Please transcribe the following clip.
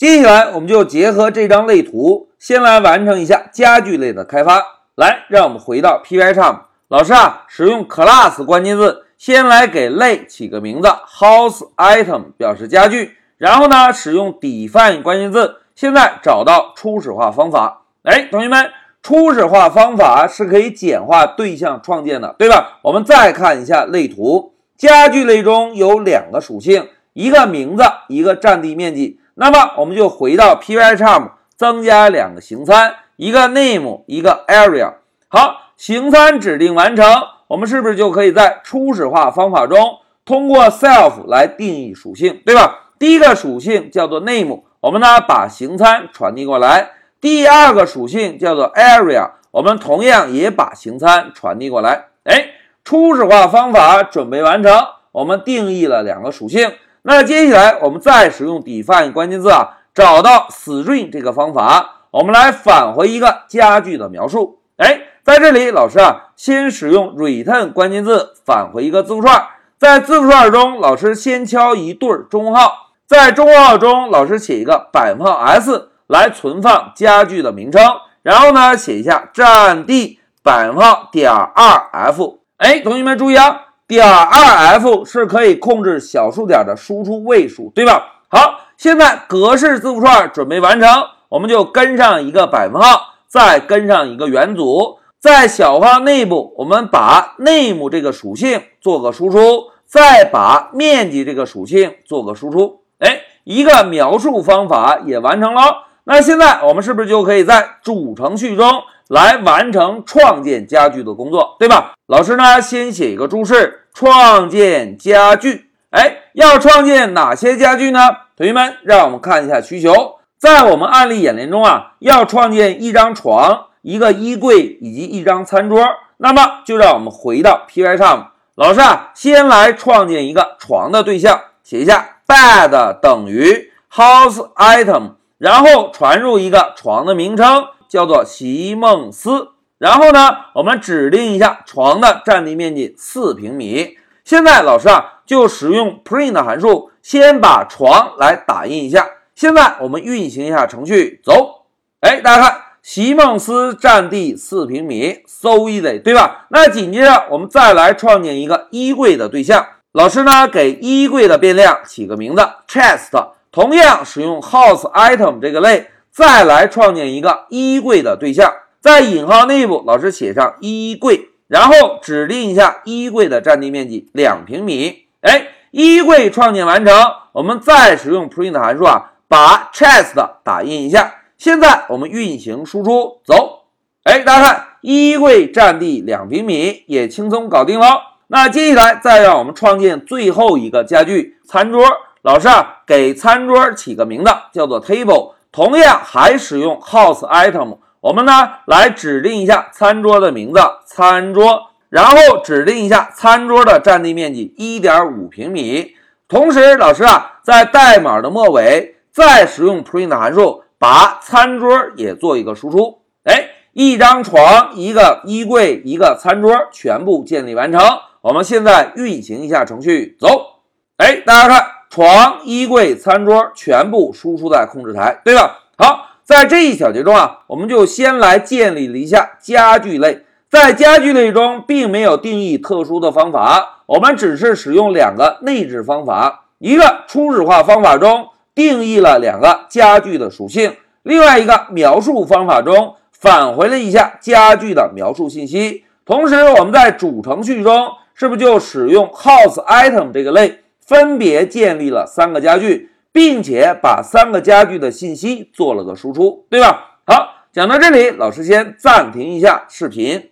接下来我们就结合这张类图，先来完成一下家具类的开发。来，让我们回到 Pycharm，老师啊，使用 class 关键字，先来给类起个名字，house item 表示家具，然后呢，使用 define 关键字，现在找到初始化方法。哎，同学们，初始化方法是可以简化对象创建的，对吧？我们再看一下类图，家具类中有两个属性，一个名字，一个占地面积。那么我们就回到 Pycharm，增加两个形参。一个 name，一个 area。好，形参指定完成，我们是不是就可以在初始化方法中通过 self 来定义属性，对吧？第一个属性叫做 name，我们呢把形参传递过来。第二个属性叫做 area，我们同样也把形参传递过来。哎，初始化方法准备完成，我们定义了两个属性。那接下来我们再使用 define 关键字啊，找到 string 这个方法。我们来返回一个家具的描述。哎，在这里，老师啊，先使用 return 关键字返回一个字符串。在字符串中，老师先敲一对中号，在中号中，老师写一个百分号 s 来存放家具的名称。然后呢，写一下占地百分号点二 f。哎，同学们注意啊，点二 f 是可以控制小数点的输出位数，对吧？好，现在格式字符串准备完成。我们就跟上一个百分号，再跟上一个元组，在小号内部，我们把 name 这个属性做个输出，再把面积这个属性做个输出。哎，一个描述方法也完成了。那现在我们是不是就可以在主程序中来完成创建家具的工作，对吧？老师呢，先写一个注释：创建家具。哎，要创建哪些家具呢？同学们，让我们看一下需求。在我们案例演练中啊，要创建一张床、一个衣柜以及一张餐桌，那么就让我们回到 Pycharm。老师啊，先来创建一个床的对象，写一下 bed 等于 house item，然后传入一个床的名称，叫做席梦思。然后呢，我们指定一下床的占地面积四平米。现在老师啊，就使用 print 函数，先把床来打印一下。现在我们运行一下程序，走。哎，大家看，席梦思占地四平米，so easy，对吧？那紧接着我们再来创建一个衣柜的对象。老师呢，给衣柜的变量起个名字 chest，同样使用 house item 这个类，再来创建一个衣柜的对象，在引号内部，老师写上衣柜，然后指定一下衣柜的占地面积两平米。哎，衣柜创建完成，我们再使用 print 函数啊。把 chest 打印一下，现在我们运行输出，走。哎，大家看，衣柜占地两平米，也轻松搞定了。那接下来再让我们创建最后一个家具——餐桌。老师啊，给餐桌起个名字，叫做 table，同样还使用 house item。我们呢来指定一下餐桌的名字——餐桌，然后指定一下餐桌的占地面积一点五平米。同时，老师啊，在代码的末尾。再使用 print 函数，把餐桌也做一个输出。哎，一张床、一个衣柜、一个餐桌全部建立完成。我们现在运行一下程序，走。哎，大家看，床、衣柜、餐桌全部输出在控制台，对吧？好，在这一小节中啊，我们就先来建立了一下家具类。在家具类中，并没有定义特殊的方法，我们只是使用两个内置方法，一个初始化方法中。定义了两个家具的属性，另外一个描述方法中返回了一下家具的描述信息。同时，我们在主程序中是不是就使用 house item 这个类，分别建立了三个家具，并且把三个家具的信息做了个输出，对吧？好，讲到这里，老师先暂停一下视频。